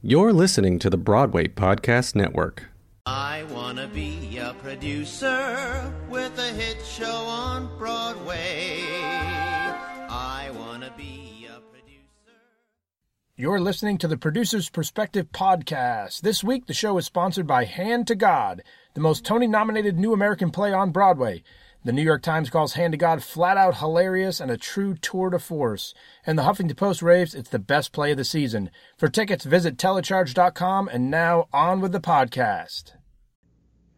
You're listening to the Broadway Podcast Network. I wanna be a producer with a hit show on Broadway. I wanna be a producer. You're listening to the Producer's Perspective podcast. This week, the show is sponsored by Hand to God, the most Tony nominated new American play on Broadway. The New York Times calls Hand to God flat out hilarious and a true tour de force. And the Huffington Post raves it's the best play of the season. For tickets, visit telecharge.com and now on with the podcast.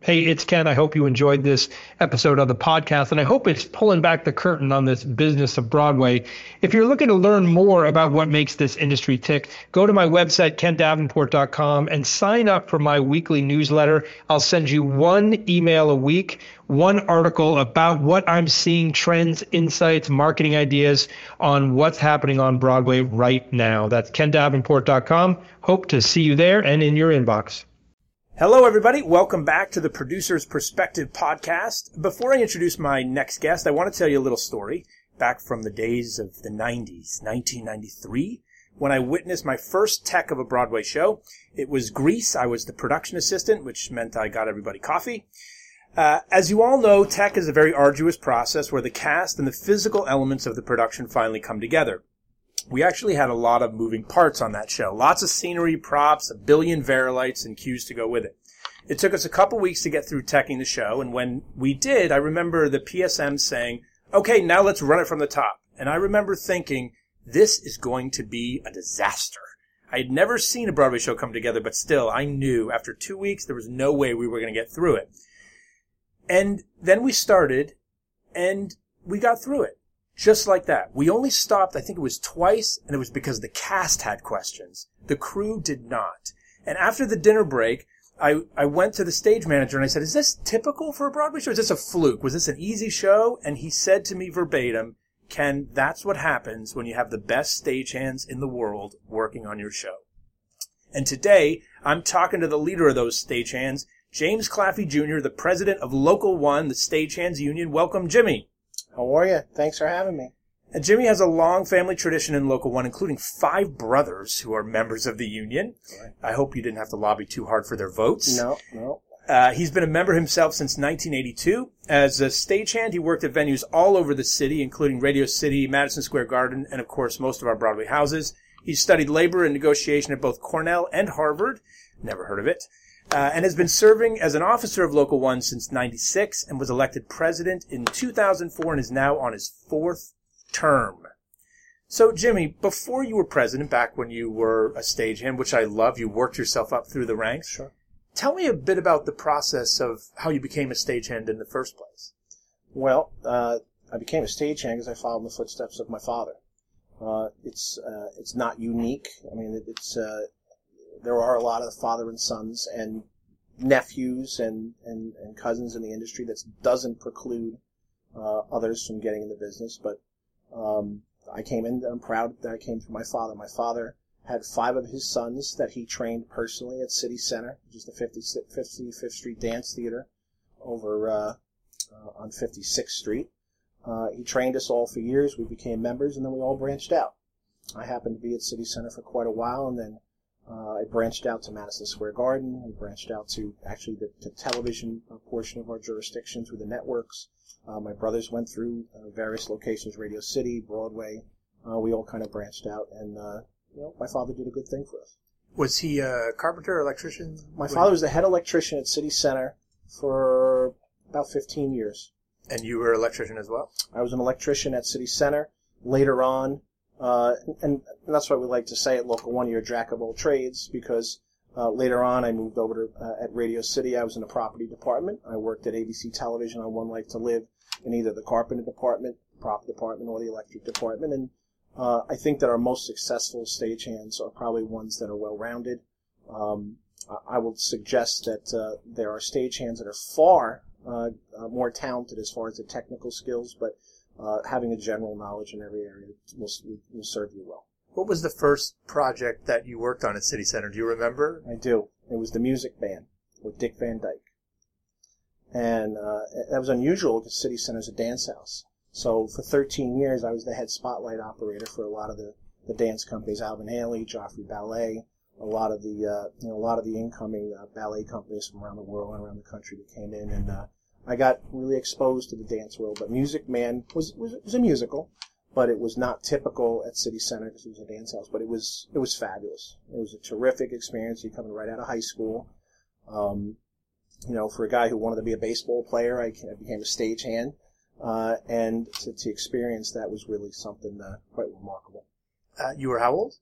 Hey, it's Ken. I hope you enjoyed this episode of the podcast, and I hope it's pulling back the curtain on this business of Broadway. If you're looking to learn more about what makes this industry tick, go to my website, kendavenport.com, and sign up for my weekly newsletter. I'll send you one email a week, one article about what I'm seeing, trends, insights, marketing ideas on what's happening on Broadway right now. That's kendavenport.com. Hope to see you there and in your inbox. Hello, everybody. Welcome back to the Producer's Perspective podcast. Before I introduce my next guest, I want to tell you a little story back from the days of the 90s, 1993, when I witnessed my first tech of a Broadway show. It was Grease. I was the production assistant, which meant I got everybody coffee. Uh, as you all know, tech is a very arduous process where the cast and the physical elements of the production finally come together we actually had a lot of moving parts on that show. Lots of scenery, props, a billion Vari-Lights, and cues to go with it. It took us a couple weeks to get through teching the show, and when we did, I remember the PSM saying, okay, now let's run it from the top. And I remember thinking, this is going to be a disaster. I had never seen a Broadway show come together, but still, I knew after two weeks there was no way we were going to get through it. And then we started, and we got through it. Just like that. We only stopped, I think it was twice, and it was because the cast had questions. The crew did not. And after the dinner break, I, I went to the stage manager and I said, is this typical for a Broadway show? Is this a fluke? Was this an easy show? And he said to me verbatim, Ken, that's what happens when you have the best stagehands in the world working on your show. And today, I'm talking to the leader of those stagehands, James Claffey Jr., the president of Local One, the Stagehands Union. Welcome, Jimmy. How are you? Thanks for having me. And Jimmy has a long family tradition in Local One, including five brothers who are members of the union. Right. I hope you didn't have to lobby too hard for their votes. No, no. Uh, he's been a member himself since 1982. As a stagehand, he worked at venues all over the city, including Radio City, Madison Square Garden, and of course most of our Broadway houses. He studied labor and negotiation at both Cornell and Harvard. Never heard of it. Uh, and has been serving as an officer of Local One since 96 and was elected president in 2004 and is now on his fourth term. So, Jimmy, before you were president, back when you were a stagehand, which I love, you worked yourself up through the ranks. Sure. Tell me a bit about the process of how you became a stagehand in the first place. Well, uh, I became a stagehand because I followed in the footsteps of my father. Uh, it's uh, it's not unique. I mean, it, it's uh, there are a lot of father and sons and nephews and, and, and cousins in the industry that doesn't preclude uh, others from getting in the business. But um, I came in. I'm proud that I came through my father. My father had five of his sons that he trained personally at City Center, which is the 50, 55th Street Dance Theater over uh, uh, on 56th Street. Uh, he trained us all for years. We became members, and then we all branched out. I happened to be at City Center for quite a while, and then uh, I branched out to Madison Square Garden. I branched out to actually the, the television portion of our jurisdiction through the networks. Uh, my brothers went through uh, various locations, Radio City, Broadway. Uh, we all kind of branched out, and uh, you know, my father did a good thing for us. Was he a carpenter, electrician? My father was the head electrician at City Center for about 15 years. And you were an electrician as well? I was an electrician at City Center. Later on, uh, and, that's why we like to say at Local One, you're a jack of all trades, because uh, later on I moved over to uh, at Radio City. I was in the property department. I worked at ABC Television on One Life to Live in either the carpenter department, prop department, or the electric department. And uh, I think that our most successful stagehands are probably ones that are well-rounded. Um, I will suggest that uh, there are stagehands that are far uh, more talented as far as the technical skills, but uh, having a general knowledge in every area will, will serve you well. What was the first project that you worked on at City Center? Do you remember? I do. It was the Music Man with Dick Van Dyke. And uh, that was unusual because City Center is a dance house. So for 13 years, I was the head spotlight operator for a lot of the, the dance companies, Alvin Ailey, Joffrey Ballet, a lot of the uh, you know a lot of the incoming uh, ballet companies from around the world and around the country that came in, and uh, I got really exposed to the dance world. But Music Man was was, was a musical, but it was not typical at City Center because it was a dance house. But it was it was fabulous. It was a terrific experience. You coming right out of high school. Um, you know, for a guy who wanted to be a baseball player, I, I became a stagehand, uh, and to, to experience that was really something uh, quite remarkable. Uh, you were how old?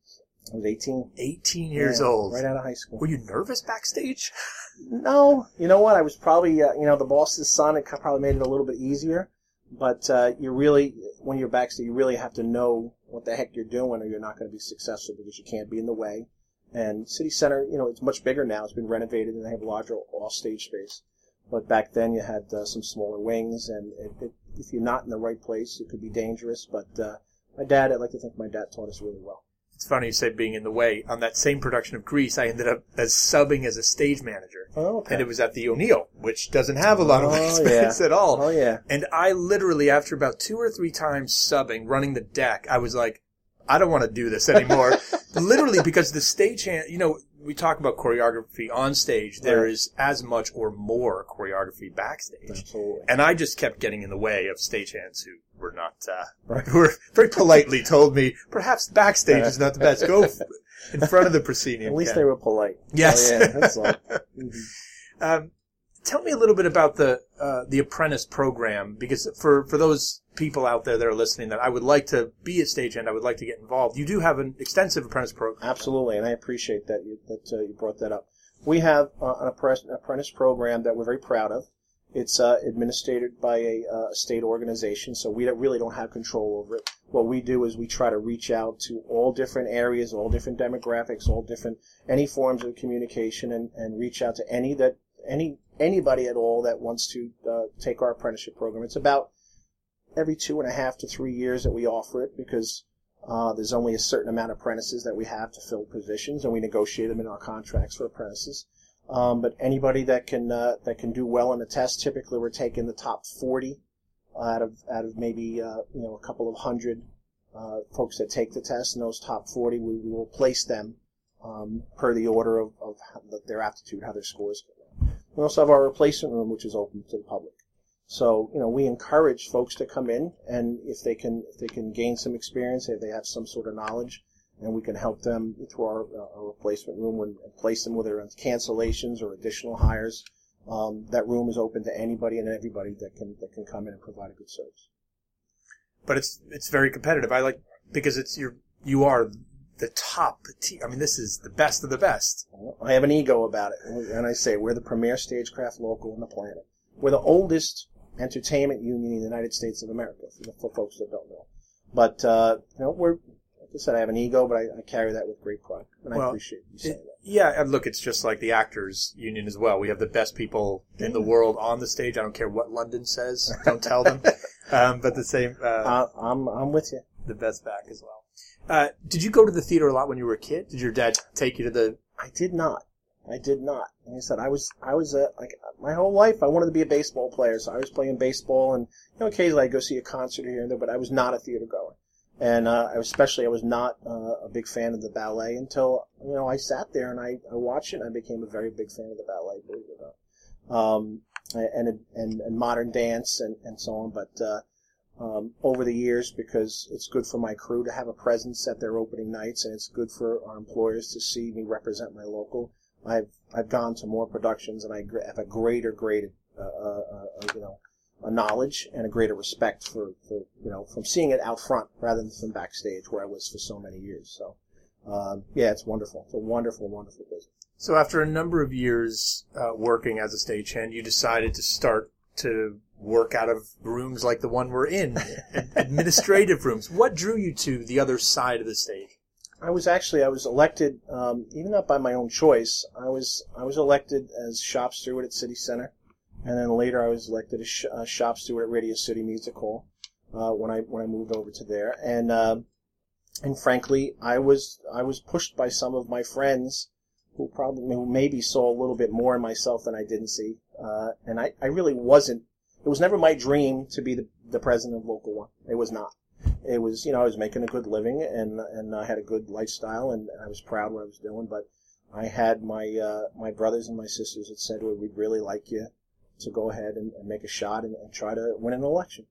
I was 18. 18 years Yeah, old. Right out of high school. Were you nervous backstage? No, you know what? I was probably, uh, you know, the boss's son. It probably made it a little bit easier. But uh, you really, when you're backstage, you really have to know what the heck you're doing, or you're not going to be successful because you can't be in the way. And City Center, you know, it's much bigger now. It's been renovated and they have larger off-stage space. But back then, you had uh, some smaller wings, and it, it, if you're not in the right place, it could be dangerous. But uh, my dad, I'd like to think my dad taught us really well. It's funny you say being in the way. On that same production of Grease, I ended up as subbing as a stage manager. Oh, okay. And it was at the O'Neill, which doesn't have a lot of Oh, wing yeah. at all. Oh yeah. And I literally, after about two or three times subbing, running the deck, I was like, I don't want to do this anymore. literally, because the stagehand, you know, we talk about choreography on stage. There Right. is as much or more choreography backstage. Absolutely. And I just kept getting in the way of stagehands who were not, uh, Right. who were very politely told me, perhaps backstage is not the best. Go f- in front of the proscenium. At least Ken." they were polite. Yes. Oh, yeah, that's all. Mhm. Um, tell me a little bit about the uh, the apprentice program, because for for those people out there that are listening, that I would like to be a stagehand, I would like to get involved. You do have an extensive apprentice program. Absolutely, and I appreciate that you, that uh, you brought that up. We have uh, an apprentice, program that we're very proud of. It's uh, administered by a uh, state organization, so we really don't have control over it. What we do is we try to reach out to all different areas, all different demographics, all different any forms of communication, and, and reach out to any that any anybody at all that wants to uh, take our apprenticeship program. It's about every two and a half to three years that we offer it because uh, there's only a certain amount of apprentices that we have to fill positions, and we negotiate them in our contracts for apprentices. Um, but anybody that can uh, that can do well in the test, typically we're taking the top 40 out of out of maybe uh, you know a couple of hundred uh, folks that take the test, and those top 40 we, we will place them um, per the order of, of their aptitude, how their scores go. We also have our replacement room, which is open to the public. So, you know, we encourage folks to come in and if they can, if they can gain some experience, if they have some sort of knowledge, and we can help them through our, uh, our replacement room and place them whether it's cancellations or additional hires. Um, that room is open to anybody and everybody that can, that can come in and provide a good service. But it's it's very competitive. I like because it's you're you are the top. Te- I mean, this is the best of the best. I have an ego about it, and I say we're the premier stagecraft local on the planet. We're the oldest entertainment union in the United States of America, for, folks that don't know. But uh, you know, we're like I said, I have an ego, but I, I carry that with great pride, and I appreciate you saying It- that. yeah, and look, it's just like the actors union as well. We have the best people in the world on the stage. I don't care what London says. Don't tell them. um, but the same, uh, Uh, I'm I'm with you. the best back as well. Uh, did you go to the theater a lot when you were a kid? Did your dad take you to the? I did not. I did not. Like I said, I was I was uh, like my whole life I wanted to be a baseball player, so I was playing baseball, and you know occasionally I'd go see a concert here and there, but I was not a theater goer, and uh, I especially I was not uh, a big fan of the ballet until you know I sat there and I, I watched it and I became a very big fan of the ballet, believe it or not, um, and, and and modern dance and and so on, but. Uh, um, over the years because it's good for my crew to have a presence at their opening nights, and it's good for our employers to see me represent my local. I've I've gone to more productions, and I have a greater, greater, uh, uh, uh, you know, a knowledge and a greater respect for, for you know from seeing it out front rather than from backstage where I was for so many years. So, um, yeah, it's wonderful. It's a wonderful, wonderful business. So after a number of years uh, working as a stagehand, you decided to start to work out of rooms like the one we're in, administrative rooms. What drew you to the other side of the stage? I was actually I was elected, um, even not by my own choice. I was I was elected as shop steward at City Center, and then later I was elected as sh- uh, shop steward at Radio City Music Hall uh, when I when I moved over to there. And um and frankly, I was I was pushed by some of my friends who probably who maybe saw a little bit more in myself than I didn't see. Uh, and I, I really wasn't. It was never my dream to be the, the president of Local One. It was not it was you know I was making a good living and and I had a good lifestyle and I was proud what I was doing but I had my uh, my brothers and my sisters that said, well, we'd really like you to go ahead and, and make a shot and, and try to win an election.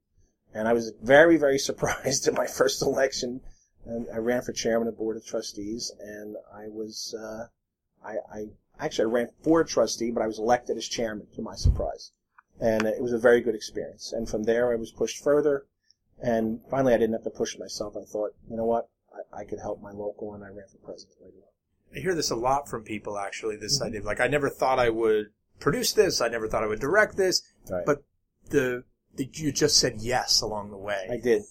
And I was very, very surprised at my first election. And I ran for chairman of board of trustees, and I was, uh, I, I actually I ran for trustee, but I was elected as chairman to my surprise, and it was a very good experience. And from there, I was pushed further, and finally, I didn't have to push myself. I thought, you know what, I, I could help my local, and I ran for president later on. I hear this a lot from people actually, this idea of like, I never thought I would produce this, I never thought I would direct this, Right. but the, the you just said yes along the way. I did.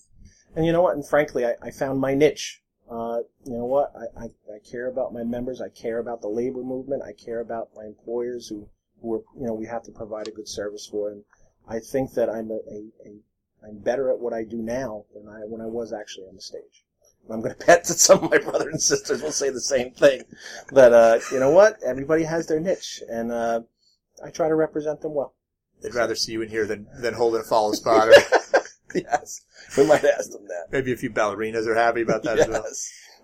And you know what? And frankly, I, I found my niche. Uh, you know what? I, I, I care about my members. I care about the labor movement. I care about my employers who, who are, you know, we have to provide a good service for. And I think that I'm a, a, a I'm better at what I do now than I, when I was actually on the stage. And I'm going to bet that some of my brothers and sisters will say the same thing. That, uh, you know what? Everybody has their niche. And, uh, I try to represent them well. They'd rather see you in here than, than holding a follow spot. Yes. We might ask them that. maybe a few ballerinas are happy about that as well.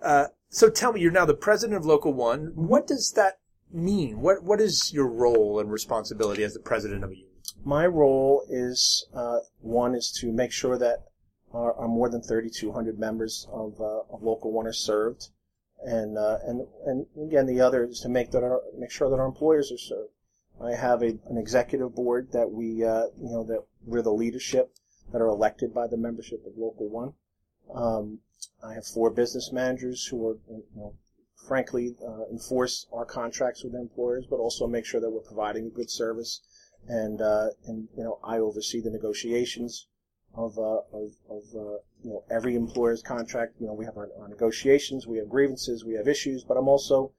Uh, so tell me, you're now the president of Local One. What does that mean? What What is your role and responsibility as the president of a union? My role is uh, one is to make sure that our, our more than 3,200 members of, uh, of Local One are served, and uh, and and again the other is to make that our, make sure that our employers are served. I have a, an executive board that we uh, you know that we're the leadership that are elected by the membership of Local One. Um, I have four business managers who are you know, frankly uh, enforce our contracts with employers, but also make sure that we're providing a good service and uh, and you know I oversee the negotiations of uh, of, of uh, you know every employer's contract. You know we have our, our negotiations, we have grievances, we have issues, but I'm also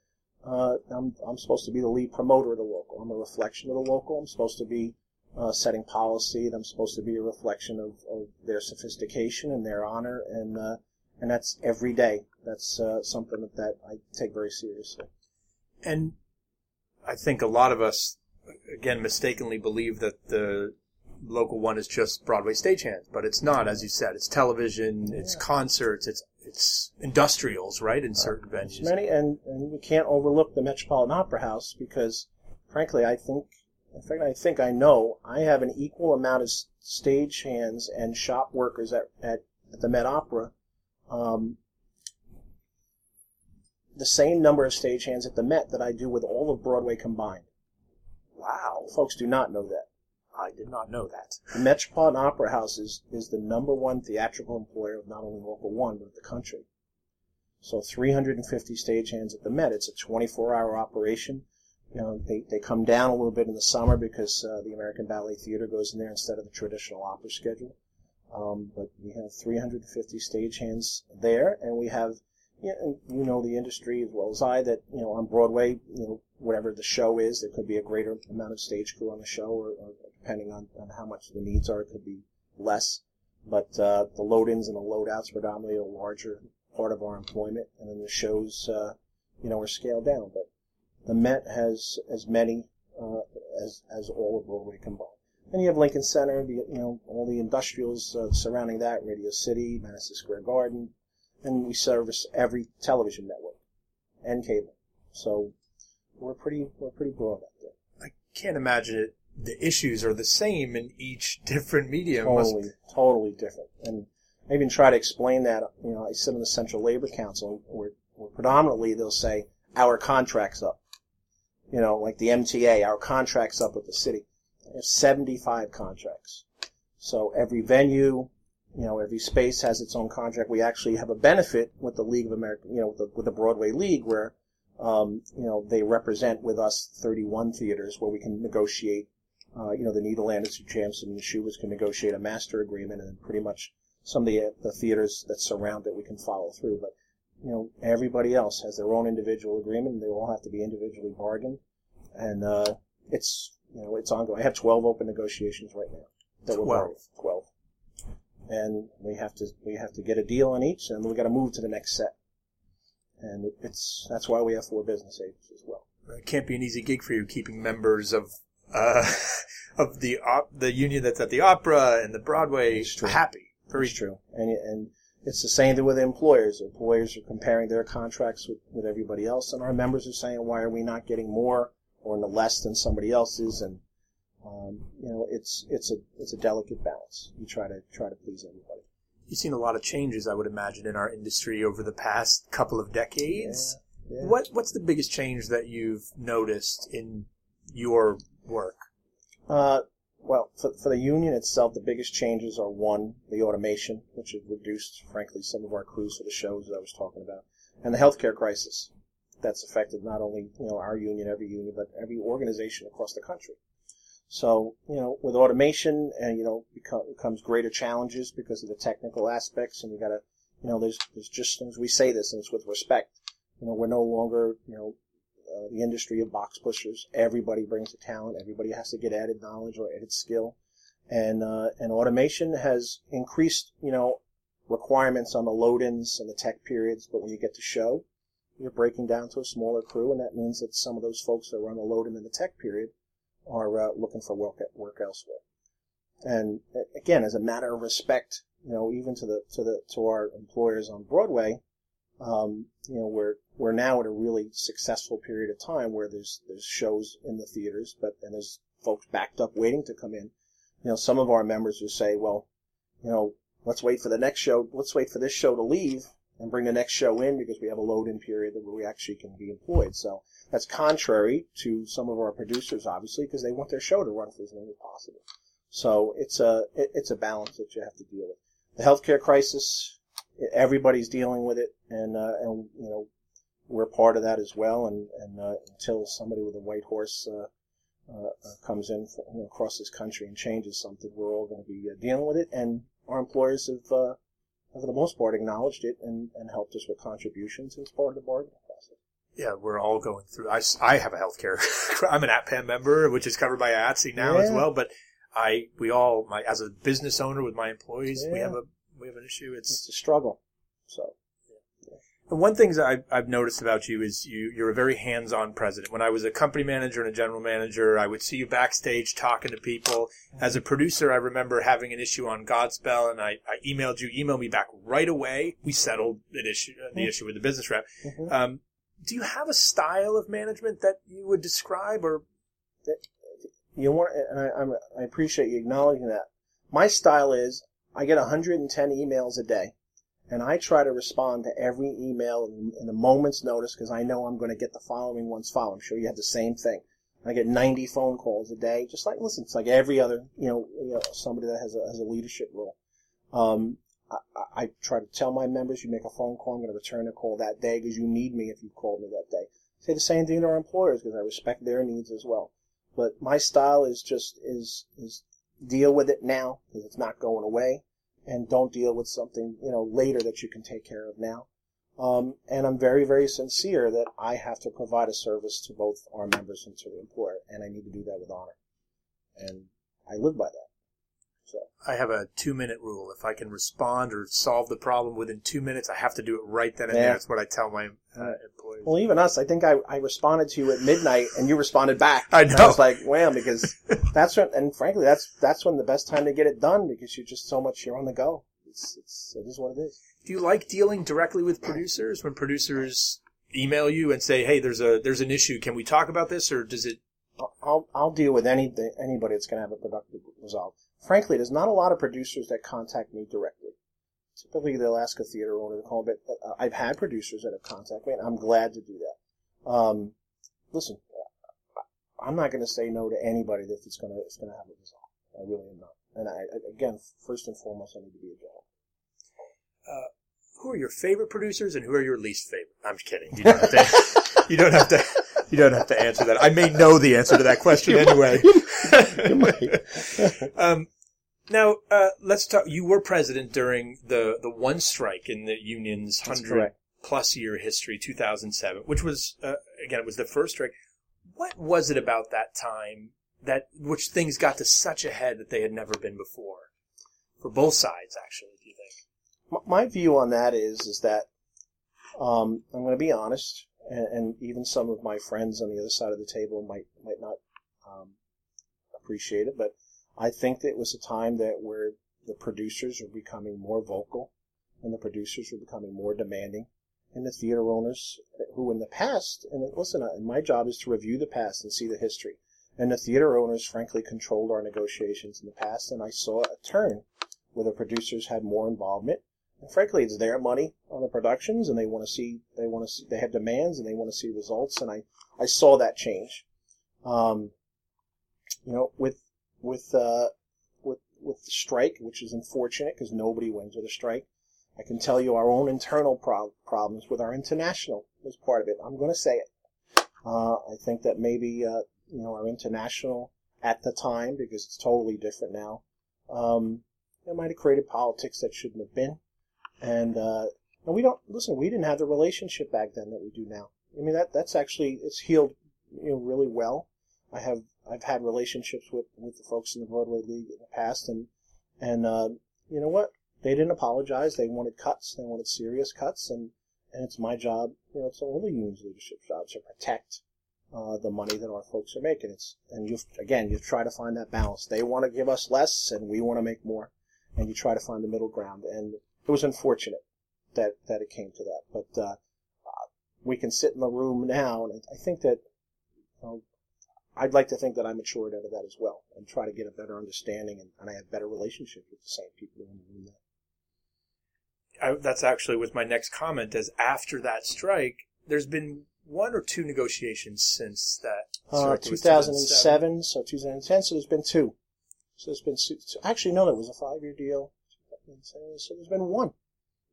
uh, I'm I'm supposed to be the lead promoter of the local. I'm a reflection of the local. I'm supposed to be uh, setting policy. And I'm supposed to be a reflection of, of their sophistication and their honor, and and that's every day. That's uh, something that, that I take very seriously. And I think a lot of us, again, mistakenly believe that the local one is just Broadway stagehands, but it's not. As you said, it's television, it's concerts, it's it's industrials, right? In certain There's venues. many, and, and we can't overlook the Metropolitan Opera House because, frankly, I think, in fact, I think I know I have an equal amount of stagehands and shop workers at, at, at the Met Opera, um, the same number of stage hands at the Met that I do with all of Broadway combined. Wow, folks do not know that. I did not know that. The Metropolitan Opera House is, is the number one theatrical employer of not only Local 1, but of the country. So 350 stagehands at the Met. It's a 24-hour operation. You know, they, they come down a little bit in the summer because uh, the American Ballet Theater goes in there instead of the traditional opera schedule. Um, but we have 350 stagehands there, and we have, you know, you know the industry as well as I that, you know, on Broadway, you know, whatever the show is, there could be a greater amount of stage crew on the show, or, or depending on, on how much the needs are, it could be less. But uh, the load-ins and the load-outs predominantly a larger part of our employment, and then the shows, uh, you know, are scaled down. But the Met has as many uh, as as all of Broadway combined. Then you have Lincoln Center, the you know all the industrials uh, surrounding that, Radio City, Madison Square Garden, and we service every television network and cable. So we're pretty we're pretty broad out there. I can't imagine it. The issues are the same in each different medium. Must- Totally, totally different. And I even try to explain that. You know, I sit in the Central Labor Council, where, where predominantly they'll say our contract's up. You know, like the MTA, our contract's up with the city. I 75 contracts. So every venue, you know, every space has its own contract. We actually have a benefit with the League of America, you know, with the, with the Broadway League, where um, you know they represent with us 31 theaters, where we can negotiate uh, you know, the Nederlanders, and Jujamcyn, and Shuberts can negotiate a master agreement, and pretty much some of the, the theaters that surround it we can follow through. But, you know, everybody else has their own individual agreement. and They all have to be individually bargained. And, uh, it's, you know, it's ongoing. I have 12 open negotiations right now. That we're 12. bargaining. 12. And we have to, we have to get a deal on each, and then we got to move to the next set. And it, it's, that's why we have four business agents as well. It can't be an easy gig for you keeping members of uh, of the op- the union that's at the opera and the Broadway It's true. happy. Very Very true. And and it's the same thing with employers. Employers are comparing their contracts with, with everybody else, and our members are saying, why are we not getting more or the less than somebody else's? And um, you know, it's it's a it's a delicate balance. You try to try to please everybody. You've seen a lot of changes, I would imagine, in our industry over the past couple of decades. Yeah, yeah. What What's the biggest change that you've noticed in your work? Uh, well, for, for the union itself, the biggest changes are one, the automation, which has reduced, frankly, some of our crews for the shows that I was talking about, and the healthcare crisis that's affected not only you know our union, every union, but every organization across the country. So, you know, with automation and, you know, become, becomes greater challenges because of the technical aspects and you gotta, you know, there's, there's just, as we say this and it's with respect, you know, we're no longer, you know, uh, the industry of box pushers. Everybody brings a talent. Everybody has to get added knowledge or added skill. And, uh, and automation has increased, you know, requirements on the load-ins and the tech periods. But when you get to show, you're breaking down to a smaller crew. And that means that some of those folks that were on the load-in and the tech period are uh, looking for work work elsewhere. And again, as a matter of respect, you know, even to the to the to our employers on Broadway, um, you know, we're we're now at a really successful period of time where there's there's shows in the theaters, but and there's folks backed up waiting to come in. You know, some of our members will say, well, you know, let's wait for the next show. Let's wait for this show to leave and bring the next show in because we have a load-in period where we actually can be employed. So that's contrary to some of our producers, obviously, because they want their show to run for as long as possible. So it's a it, it's a balance that you have to deal with. The healthcare crisis, everybody's dealing with it, and uh, and you know we're part of that as well. And and uh, until somebody with a white horse uh, uh, comes in for, you know, across this country and changes something, we're all going to be uh, dealing with it. And our employers have, uh, for the most part, acknowledged it and, and helped us with contributions as part of the bargaining process. Yeah, we're all going through. I, I have a healthcare. I'm an ATPAM member, which is covered by IATSE now as well. But I, we all, my as a business owner with my employees, we have a we have an issue. It's It's a struggle. So one thing that I've, I've noticed about you is you, you're a very hands-on president. When I was a company manager and a general manager, I would see you backstage talking to people. As a producer, I remember having an issue on Godspell, and I, I emailed you, emailed me back right away. We settled an issue, uh, the issue with the business rep. Mhm. Um, do you have a style of management that you would describe, or you want, and I, I'm, I appreciate you acknowledging that. My style is I get 110 emails a day, and I try to respond to every email in, in a moment's notice because I know I'm going to get the following ones followed. I'm sure you have the same thing. I get 90 phone calls a day, just like listen, it's like every other, you know, you know somebody that has a has a leadership role. Um, I, I I try to tell my members, you make a phone call, I'm going to return a call that day because you need me if you called me that day. Say the same thing to our employers because I respect their needs as well. But my style is just is is deal with it now because it's not going away, and don't deal with something you know later that you can take care of now. Um, and I'm very very sincere that I have to provide a service to both our members and to the employer, and I need to do that with honor, and I live by that. So I have a two-minute rule. If I can respond or solve the problem within two minutes, I have to do it right then and Yeah. there. That's what I tell my uh, employees. well, even us, I think I, I responded to you at midnight, and you responded back. I And know. I was like, wham, because that's when, and frankly, that's that's when the best time to get it done because you're just so much you're on the go. It's it's it is what it is. Do you like dealing directly with producers when producers email you and say, "Hey, there's a there's an issue. Can we talk about this?" Or does it? I'll- I'll deal with any anybody that's going to have a productive resolve. Frankly, there's not a lot of producers that contact me directly. Typically, they'll ask a theater owner to call, but uh, I've had producers that have contacted me, and I'm glad to do that. Um, listen, I'm not going to say no to anybody if it's going to it's going to have a resolve. I really am not. And I again, first and foremost, I need to be a gentleman. Who are your favorite producers and who are your least favorite? I'm kidding. You don't have to. you don't have to. You don't have to answer that. I may know the answer to that question anyway. um, now, uh, let's talk. You were president during the the one strike in the union's That's hundred correct. plus year history, 2007, which was uh, again it was the first strike. What was it about that time that which things got to such a head that they had never been before, for both sides? Actually, do you think? my, my view on that is is that um, I'm going to be honest, and, and even some of my friends on the other side of the table might might not um, appreciate it, but I think that it was a time that where the producers were becoming more vocal and the producers were becoming more demanding, and the theater owners, who in the past, and listen, my job is to review the past and see the history, and the theater owners frankly controlled our negotiations in the past, and I saw a turn where the producers had more involvement. And frankly, it's their money on the productions, and they want to see, they want to see, they have demands, and they want to see results, and I, I saw that change. Um, you know, with with uh, with with the strike, which is unfortunate because nobody wins with a strike. I can tell you our own internal pro- problems with our international was part of it. I'm going to say it. Uh, I think that maybe uh, you know our international at the time because it's totally different now. Um, it might have created politics that shouldn't have been, and uh, and we don't listen. We didn't have the relationship back then that we do now. I mean that that's actually it's healed you know really well. I have I've had relationships with with the folks in the Broadway League in the past, and and uh, you know what? They didn't apologize. They wanted cuts. They wanted serious cuts, and and it's my job. You know, it's all the unions' leadership job to protect uh, the money that our folks are making. It's and you again you try to find that balance. They want to give us less, and we want to make more, and you try to find the middle ground. And it was unfortunate that that it came to that, but uh, we can sit in the room now, and I think that you know, I'd like to think that I matured out of that as well, and try to get a better understanding, and, and I have better relationships with the same people in the room now. I, that's actually with my next comment. As after that strike, there's been one or two negotiations since that. Uh, strike. It was 2007, so 2010, so there's been two. So there's been two, actually no, there was a five-year deal. So there's been one.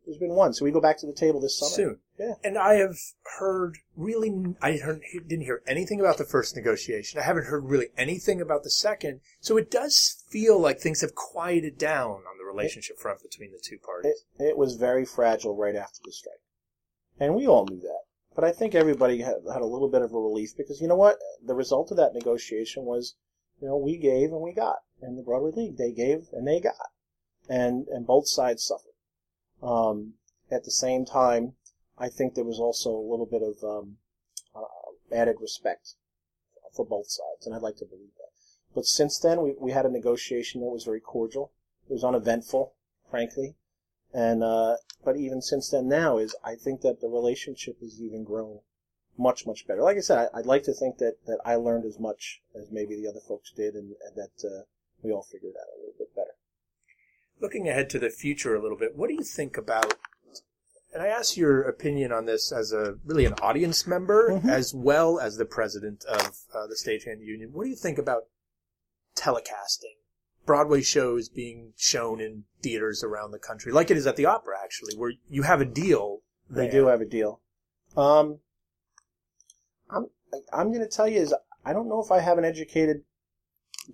There's been one. So we go back to the table this summer. Soon. Yeah. And I have heard really, I heard, didn't hear anything about the first negotiation. I haven't heard really anything about the second. So it does feel like things have quieted down on the relationship front between the two parties. it was very fragile right after the strike. And we all knew that. But I think everybody had, had a little bit of a relief because you know what? The result of that negotiation was, you know, we gave and we got. And the Broadway League, they gave and they got. And, and both sides suffered. Um, at the same time, I think there was also a little bit of um, uh, added respect for both sides, and I'd like to believe that. But since then, we, we had a negotiation that was very cordial. It was uneventful, frankly, and uh, but even since then, now is I think that the relationship has even grown much much better. Like I said, I, would like to think that that I learned as much as maybe the other folks did, and, and that uh, we all figured out a little. Looking ahead to the future a little bit, what do you think about? And I ask your opinion on this as a really an audience member Mhm. as well as the president of uh, the Stagehand Union. What do you think about telecasting Broadway shows being shown in theaters around the country, like it is at the opera, actually, where you have a deal. They do have a deal. Um, I'm I'm going to tell you is I don't know if I have an educated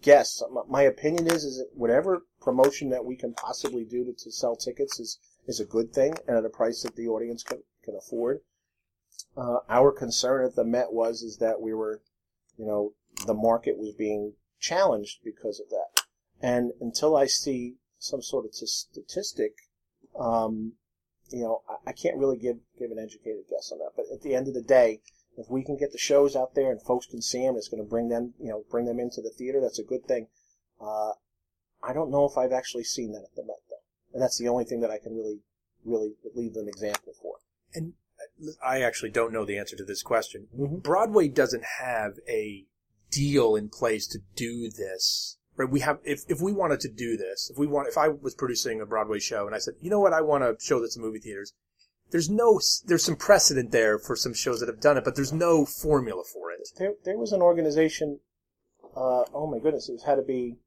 guess. My- opinion is is whatever promotion that we can possibly do to, to sell tickets is is a good thing and at a price that the audience can can afford. Uh, our concern at the Met was is that we were, you know, the market was being challenged because of that. And until I see some sort of t- statistic, um, you know, I, I can't really give give an educated guess on that. But at the end of the day, if we can get the shows out there and folks can see them, it's going to bring them, you know, bring them into the theater. That's a good thing. Uh, I don't know if I've actually seen that at the Met though, and that's the only thing that I can really, really leave an example for. And I actually don't know the answer to this question. Mhm. Broadway doesn't have a deal in place to do this. Right? We have, if, if we wanted to do this, if we want, if I was producing a Broadway show and I said, you know what, I want to show this in movie theaters, there's no, there's some precedent there for some shows that have done it, but there's no formula for it. There, there was an organization. Uh, oh my goodness, it had to be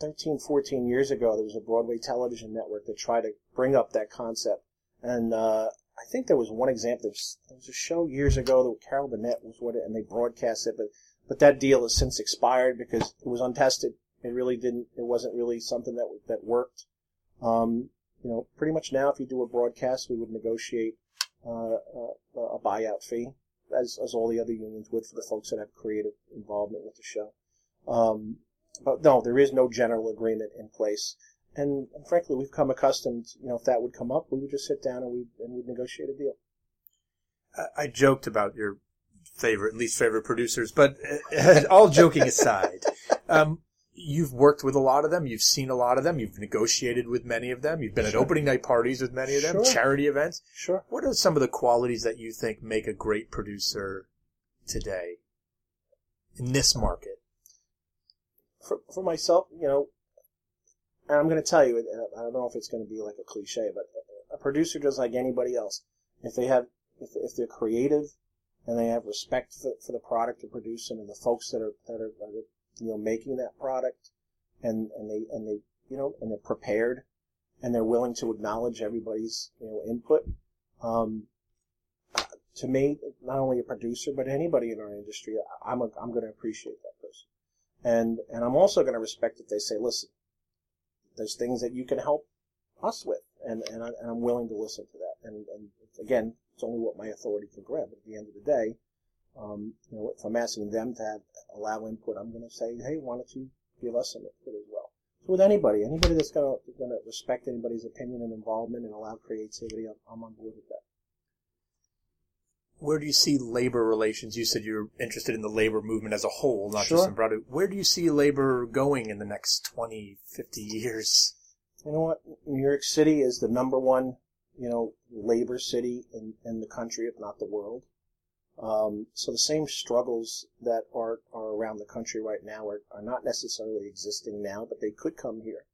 13, 14 years ago. There was a Broadway television network that tried to bring up that concept, and uh, I think there was one example. There was, there was a show years ago that Carol Burnett was with it, and they broadcast it, but but that deal has since expired because it was untested. It really didn't. It wasn't really something that that worked. Um, you know, pretty much now, if you do a broadcast, we would negotiate uh, uh, a buyout fee, as as all the other unions would for the folks that have creative involvement with the show. Um, but no, there is no general agreement in place. And, frankly, we've come accustomed. You know, if that would come up, we would just sit down and we and we'd negotiate a deal. I, I joked about your favorite, least favorite producers, but all joking aside, um, you've worked with a lot of them. You've seen a lot of them. You've negotiated with many of them. You've been at opening night parties with many of them, Sure. charity events. Sure. What are some of the qualities that you think make a great producer today in this market? For, for myself, you know, and I'm going to tell you, and I don't know if it's going to be like a cliche, but a producer just like anybody else. If they have, if, if they're creative and they have respect for, for the product they're producing and the folks that are, that are, that are you know, making that product and, and they, and they, you know, and they're prepared and they're willing to acknowledge everybody's, you know, input, um, to me, not only a producer, but anybody in our industry, I'm, a, I'm going to appreciate that person. And, and I'm also going to respect if they say, listen, there's things that you can help us with. And, and, I, and I'm willing to listen to that. And, and again, it's only what my authority can grant. But at the end of the day, um, you know, if I'm asking them to have, allow input, I'm going to say, hey, why don't you give us some input as well? So with anybody, anybody that's going to, respect anybody's opinion and involvement and allow creativity, I'm, I'm on board with that. Where do you see labor relations? You said you're interested in the labor movement as a whole, not Sure. just in Broadway. Where do you see labor going in the next 20, 50 years? You know what? New York City is the number one, you know, labor city in, in the country, if not the world. Um, so the same struggles that are, are around the country right now are, are not necessarily existing now, but they could come here.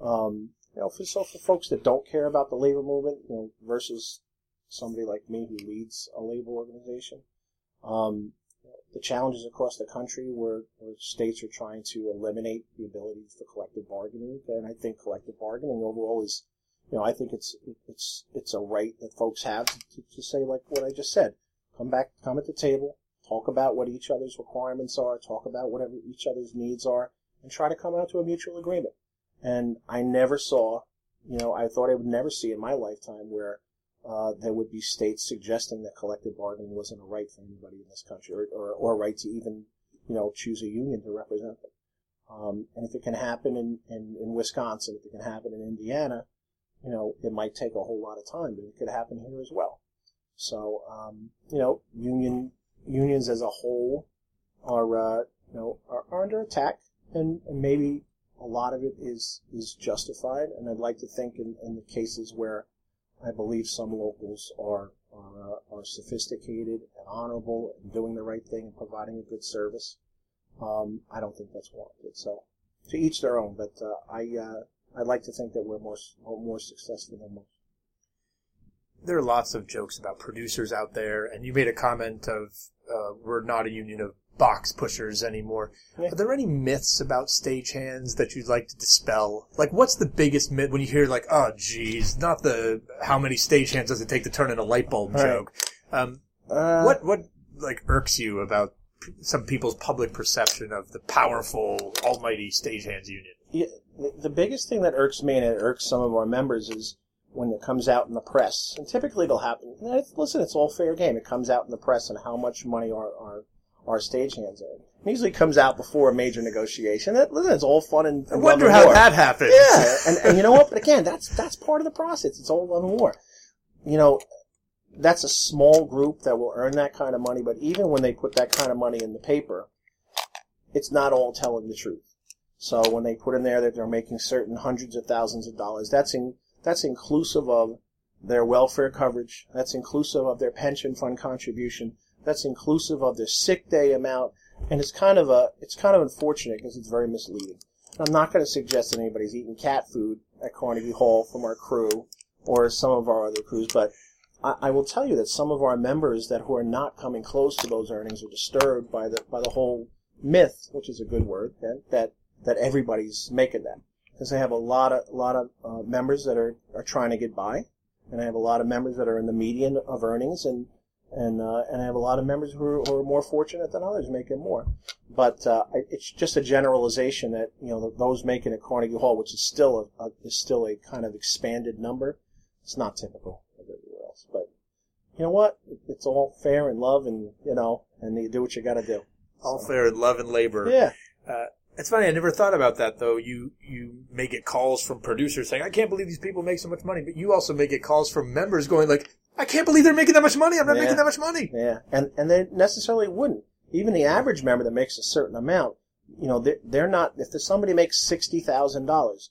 Um, you know, for, so for folks that don't care about the labor movement, you know, versus somebody like me who leads a labor organization, um, the challenges across the country where, where states are trying to eliminate the ability for collective bargaining. And I think collective bargaining overall is, you know, I think it's, it's, it's a right that folks have to, to say like what I just said. Come back, come at the table, talk about what each other's requirements are, talk about whatever each other's needs are, and try to come out to a mutual agreement. And I never saw, you know, I thought I would never see in my lifetime where uh, there would be states suggesting that collective bargaining wasn't a right for anybody in this country, or, or, or a right to even, you know, choose a union to represent them. Um, and if it can happen in, in, in Wisconsin, if it can happen in Indiana, you know, it might take a whole lot of time, but it could happen here as well. So, um, you know, union unions as a whole are, uh, you know, are, are under attack, and, and maybe a lot of it is is justified. And I'd like to think in, in the cases where I believe some locals are are, uh, are sophisticated and honorable and doing the right thing and providing a good service. Um, I don't think that's warranted. So, to each their own. But uh, I uh, I'd like to think that we're more more successful than most. There are lots of jokes about producers out there, and you made a comment of uh, we're not a union of box pushers anymore. Yeah. Are there any myths about stagehands that you'd like to dispel? Like, what's the biggest myth when you hear like, oh, geez, not the how many stagehands does it take to turn in a light bulb Right. joke? Um, Uh, what what like irks you about p- some people's public perception of the powerful, almighty stagehands union? Yeah, the, the biggest thing that irks me and it irks some of our members is when it comes out in the press. And typically it'll happen. it's- Listen, it's all fair game. It comes out in the press and how much money our our, our stagehands earn. It usually comes out before a major negotiation. That, listen, it's all fun and, I wonder how war. that happens. Yeah, and, and you know what? But again, that's that's part of the process. It's all love and war. You know, that's a small group that will earn that kind of money. But even when they put that kind of money in the paper, it's not all telling the truth. So when they put in there that they're making certain hundreds of thousands of dollars, that's in that's inclusive of their welfare coverage. That's inclusive of their pension fund contribution. That's inclusive of their sick day amount. And it's kind of a it's kind of unfortunate because it's very misleading. I'm not going to suggest that anybody's eating cat food at Carnegie Hall from our crew or some of our other crews, but I, I will tell you that some of our members that who are not coming close to those earnings are disturbed by the by the whole myth, which is a good word, that that, that everybody's making that because I have a lot of a lot of uh, members that are are trying to get by, and I have a lot of members that are in the median of earnings, and and uh, and I have a lot of members who are, who are more fortunate than others, making more. But uh, it's just a generalization that you know those making at Carnegie Hall, which is still a, a is still a kind of expanded number, it's not typical of everywhere else. But you know what? It's all fair and love, and you know, and you do what you got to do. All fair in love and labor. Yeah. Uh, it's funny. I never thought about that though. You you may get calls from producers saying, "I can't believe these people make so much money," but you also may get calls from members going like, "I can't believe they're making that much money. I'm not Yeah. making that much money." Yeah, and and they necessarily wouldn't. Even the average member that makes a certain amount you know, they're, they're not, if somebody makes $60,000,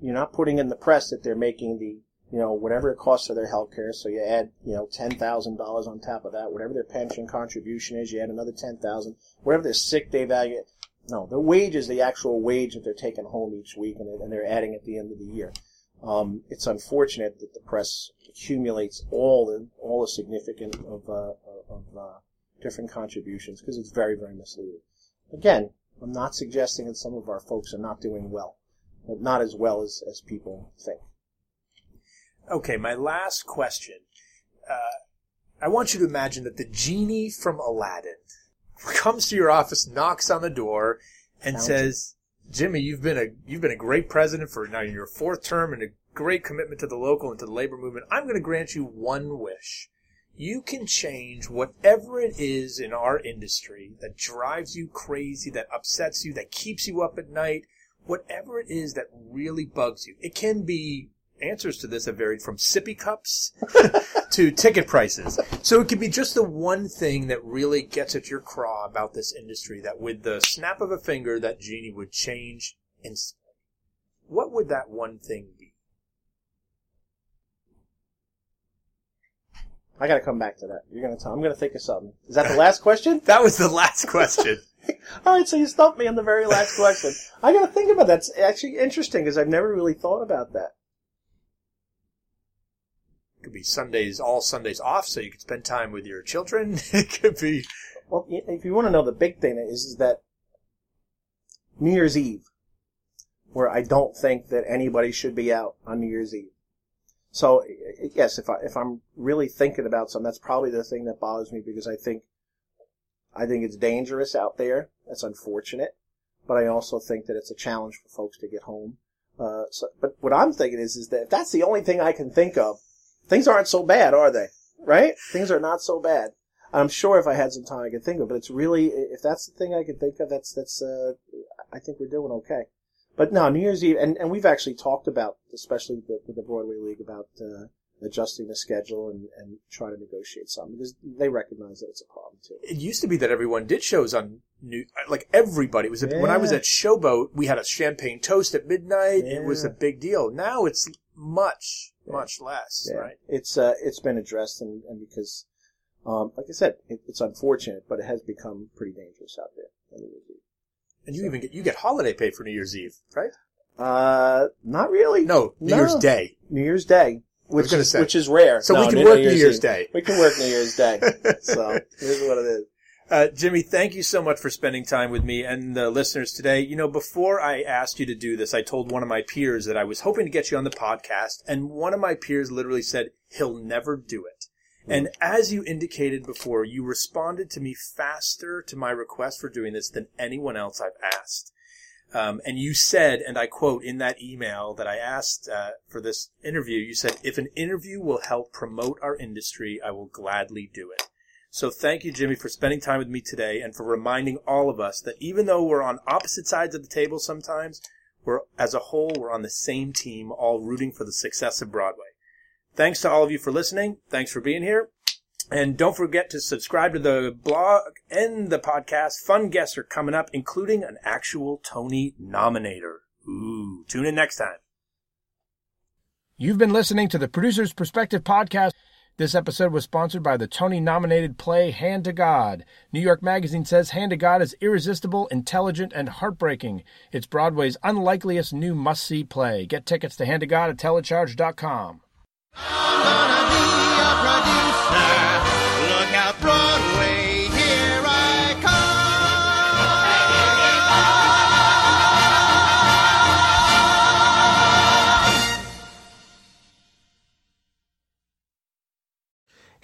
you're not putting in the press that they're making the, you know, whatever it costs for their health care. So you add, you know, $10,000 on top of that, whatever their pension contribution is, you add another 10000 whatever their sick day value. No, the wage is the actual wage that they're taking home each week and, and they're adding at the end of the year. Um, it's unfortunate that the press accumulates all the all the significant of, uh, of uh, different contributions because it's very very misleading. Again, I'm not suggesting that some of our folks are not doing well, but not as well as, as people think. Okay, my last question. Uh, I want you to imagine that the genie from Aladdin comes to your office, knocks on the door, and says, "Jimmy, you've been a you've been a great president for now in your fourth term and a great commitment to the local and to the labor movement. I'm going to grant you one wish. You can change whatever it is in our industry that drives you crazy, that upsets you, that keeps you up at night, whatever it is that really bugs you. It can be answers to this have varied from sippy cups to ticket prices. So it could be just the one thing that really gets at your craw about this industry that with the snap of a finger that genie would change instantly. What would that one thing be? I got to come back to that. You're gonna tell. I'm gonna think of something. Is that the last question? That was the last question. All right, so you stumped me on the very last question. I got to think about that. It's actually interesting because I've never really thought about that. It could be Sundays, all Sundays off, so you could spend time with your children. It could be Well, if you want to know, the big thing is, is that New Year's Eve, where I don't think that anybody should be out on New Year's Eve. So yes, if I if I'm really thinking about something, that's probably the thing that bothers me because I think I think it's dangerous out there. That's unfortunate, but I also think that it's a challenge for folks to get home. Uh, so, but what I'm thinking is, is that if that's the only thing I can think of, things aren't so bad, are they? Right? Things are not so bad. I'm sure if I had some time I could think of, but it's really if that's the thing I could think of, that's that's uh, I think we're doing okay. But no, New Year's Eve, and, and we've actually talked about, especially with the, with the Broadway League, about uh, adjusting the schedule and, and trying to negotiate something because they recognize that it's a problem too. it used to be that everyone did shows on new, like everybody it was. A, When I was at Show Boat, we had a champagne toast at midnight. It was a big deal. Now it's much, much less, Yeah. right? It's uh, it's been addressed, and, and because, um, like I said, it, it's unfortunate, but it has become pretty dangerous out there. on New Year's Eve. And you even get you get holiday pay for New Year's Eve, right? Uh, not really. No, New No. Year's Day. New Year's Day, which is say. which is rare. So No, we can New- work New New Year's Year's Day. We can work New Year's Day. so here's what it is. Uh, Jimmy, thank you so much for spending time with me and the listeners today. You know, before I asked you to do this, I told one of my peers that I was hoping to get you on the podcast, and one of my peers literally said, he'll never do it. And as you indicated before, you responded to me faster to my request for doing this than anyone else I've asked. Um, and you said, and I quote in that email that I asked uh, for this interview, you said, if an interview will help promote our industry, I will gladly do it. So thank you, Jimmy, for spending time with me today and for reminding all of us that even though we're on opposite sides of the table sometimes, we're, as a whole, we're on the same team, all rooting for the success of Broadway. Thanks to all of you for listening. Thanks for being here. And don't forget to subscribe to the blog and the podcast. Fun guests are coming up, including an actual Tony nominator. Ooh, tune in next time. You've been listening to the Producer's Perspective podcast. This episode was sponsored by the Tony nominated play Hand to God. New York Magazine says Hand to God is irresistible, intelligent, and heartbreaking. It's Broadway's unlikeliest new must see play. Get tickets to Hand to God at telecharge.com.